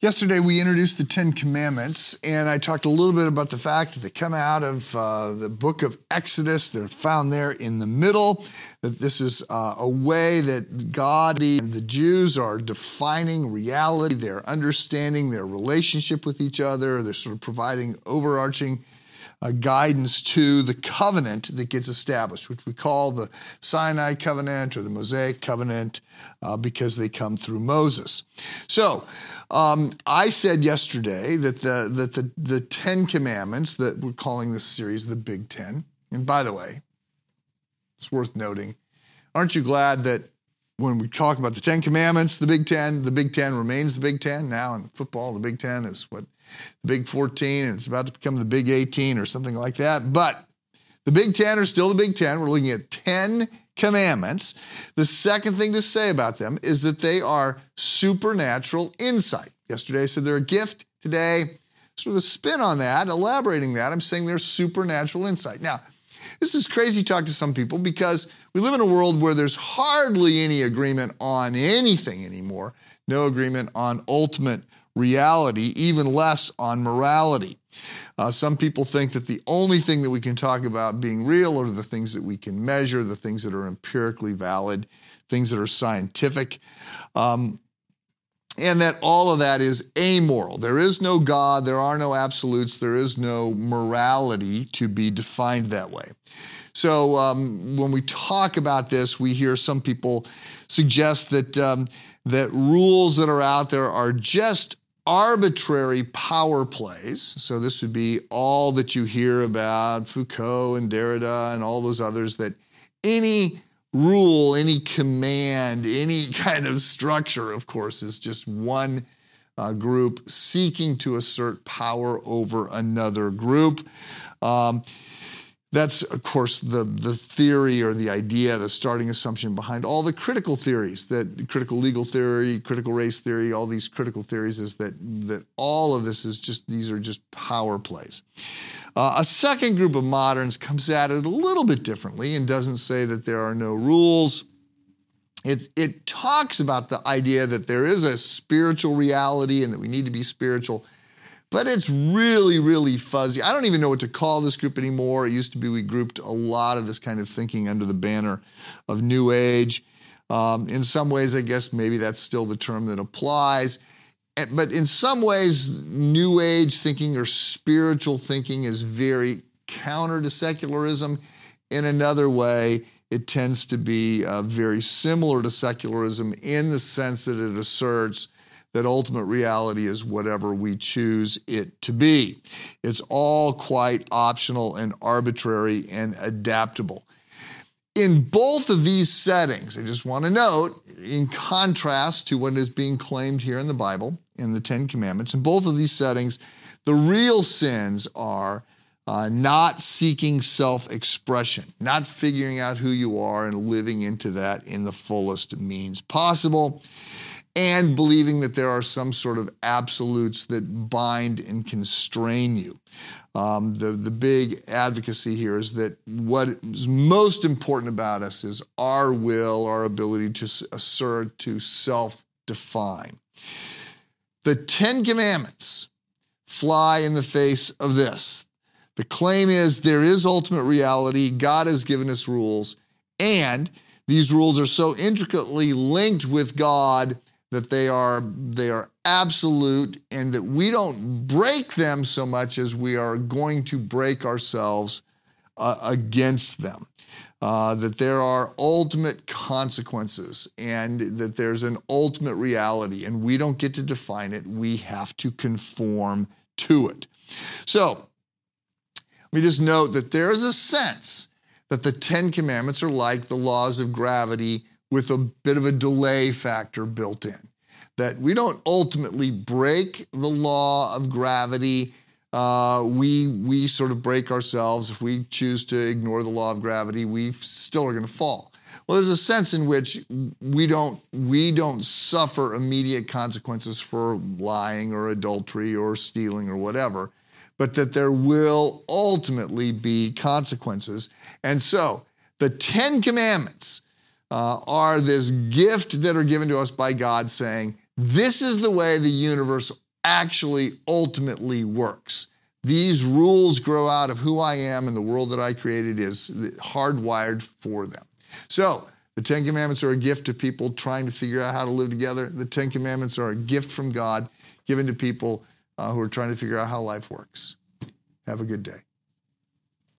Yesterday, we introduced the Ten Commandments, and I talked a little bit about the fact that they come out of uh, the book of Exodus. They're found there in the middle, that this is uh, a way that God and the Jews are defining reality. They're understanding their relationship with each other. They're sort of providing overarching uh, guidance to the covenant that gets established, which we call the Sinai covenant or the Mosaic covenant uh, because they come through Moses. So, um, I said yesterday that the that the the Ten Commandments that we're calling this series the Big Ten. And by the way, it's worth noting, aren't you glad that when we talk about the Ten Commandments, the Big Ten, the Big Ten remains the Big Ten. Now in football, the Big Ten is what the Big 14, and it's about to become the Big 18 or something like that. But the Big Ten are still the Big Ten. We're looking at 10 commandments. The second thing to say about them is that they are supernatural insight. Yesterday I said they're a gift. Today, sort of a spin on that, elaborating that, I'm saying they're supernatural insight. Now, this is crazy talk to some people because we live in a world where there's hardly any agreement on anything anymore, no agreement on ultimate reality, even less on morality. Uh, some people think that the only thing that we can talk about being real are the things that we can measure, the things that are empirically valid, things that are scientific. Um, and that all of that is amoral. There is no God, there are no absolutes, there is no morality to be defined that way. So um, when we talk about this, we hear some people suggest that um, that rules that are out there are just arbitrary power plays. So this would be all that you hear about Foucault and Derrida and all those others that any rule, any command, any kind of structure, of course, is just one uh, group seeking to assert power over another group. Um, that's, of course, the, the theory or the idea, the starting assumption behind all the critical theories that critical legal theory, critical race theory, all these critical theories is that, that all of this is just, these are just power plays. Uh, a second group of moderns comes at it a little bit differently and doesn't say that there are no rules. It, it talks about the idea that there is a spiritual reality and that we need to be spiritual but it's really, really fuzzy. I don't even know what to call this group anymore. It used to be we grouped a lot of this kind of thinking under the banner of New Age. Um, in some ways, I guess maybe that's still the term that applies. Eh, but in some ways, New Age thinking or spiritual thinking is very counter to secularism. In another way, it tends to be uh, very similar to secularism in the sense that it asserts that ultimate reality is whatever we choose it to be. It's all quite optional and arbitrary and adaptable. In both of these settings, I just want to note, in contrast to what is being claimed here in the Bible, in the Ten Commandments, in both of these settings, the real sins are uh, not seeking self expression, not figuring out who you are and living into that in the fullest means possible and believing that there are some sort of absolutes that bind and constrain you. Um, the, the big advocacy here is that what is most important about us is our will, our ability to assert, to self define. The Ten Commandments fly in the face of this. The claim is there is ultimate reality, God has given us rules, and these rules are so intricately linked with God that they are they are absolute and that we don't break them so much as we are going to break ourselves uh, against them. Uh, that there are ultimate consequences and that there's an ultimate reality, and we don't get to define it. We have to conform to it. So, let me just note that there is a sense that the Ten Commandments are like the laws of gravity with a bit of a delay factor built in. That we don't ultimately break the law of gravity. Uh, we we sort of break ourselves if we choose to ignore the law of gravity. We still are going to fall. Well, there's a sense in which we don't we don't suffer immediate consequences for lying or adultery or stealing or whatever, but that there will ultimately be consequences. And so, the Ten Commandments uh, are this gift that are given to us by God saying, this is the way the universe actually ultimately works. These rules grow out of who I am and the world that I created is hardwired for them. So, the Ten Commandments are a gift to people trying to figure out how to live together. The Ten Commandments are a gift from God given to people uh, who are trying to figure out how life works. Have a good day.